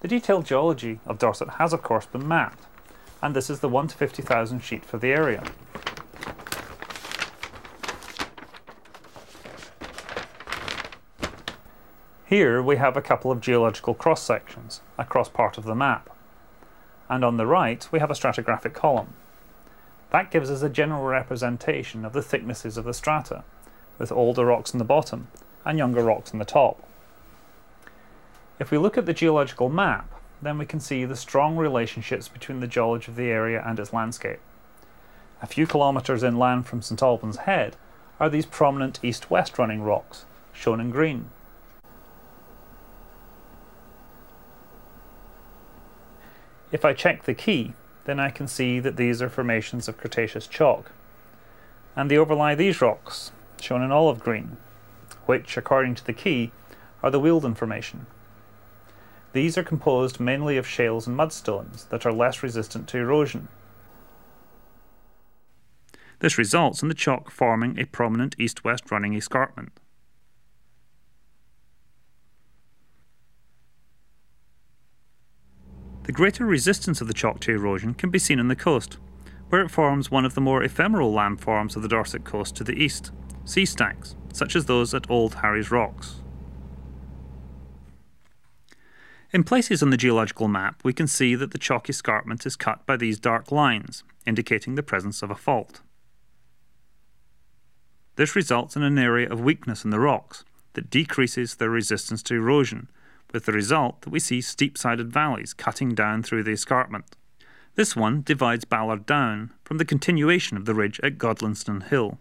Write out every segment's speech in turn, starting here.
The detailed geology of Dorset has of course been mapped, and this is the 1 to 50,000 sheet for the area. Here we have a couple of geological cross sections across part of the map. And on the right we have a stratigraphic column. That gives us a general representation of the thicknesses of the strata, with older rocks in the bottom and younger rocks in the top. If we look at the geological map, then we can see the strong relationships between the geology of the area and its landscape. A few kilometres inland from St Albans Head are these prominent east-west running rocks, shown in green. If I check the key, then I can see that these are formations of Cretaceous chalk. And they overlie these rocks, shown in olive green, which, according to the key, are the Wealden Formation. These are composed mainly of shales and mudstones that are less resistant to erosion. This results in the chalk forming a prominent east-west running escarpment. The greater resistance of the chalk to erosion can be seen on the coast, where it forms one of the more ephemeral landforms of the Dorset coast to the east, sea stacks, such as those at Old Harry's Rocks. In places on the geological map, we can see that the chalk escarpment is cut by these dark lines, indicating the presence of a fault. This results in an area of weakness in the rocks that decreases their resistance to erosion with the result that we see steep-sided valleys cutting down through the escarpment. This one divides Ballard Down from the continuation of the ridge at Godlingston Hill.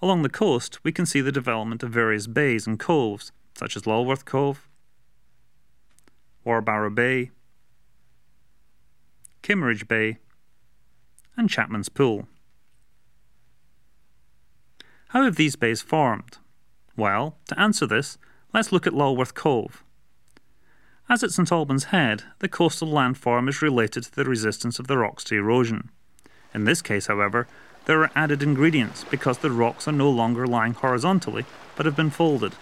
Along the coast, we can see the development of various bays and coves, such as Lulworth Cove, Worbarrow Bay, Kimmeridge Bay, and Chapman's Pool. How have these bays formed? Well, to answer this, Let's look at Lulworth Cove. As at St Albans Head, the coastal landform is related to the resistance of the rocks to erosion. In this case, however, there are added ingredients because the rocks are no longer lying horizontally but have been folded.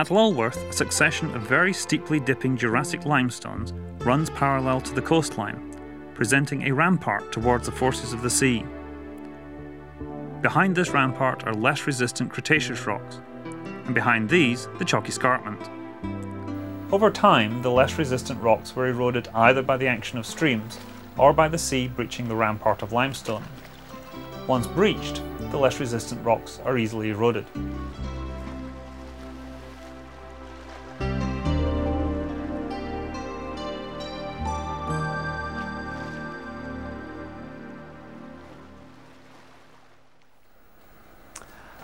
At Lulworth, a succession of very steeply dipping Jurassic limestones runs parallel to the coastline, presenting a rampart towards the forces of the sea. Behind this rampart are less resistant Cretaceous rocks, and behind these, the chalk escarpment. Over time, the less resistant rocks were eroded either by the action of streams or by the sea breaching the rampart of limestone. Once breached, the less resistant rocks are easily eroded.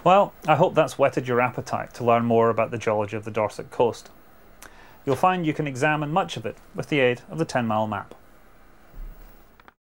Well, I hope that's whetted your appetite to learn more about the geology of the Dorset coast. You'll find you can examine much of it with the aid of the 10 mile map.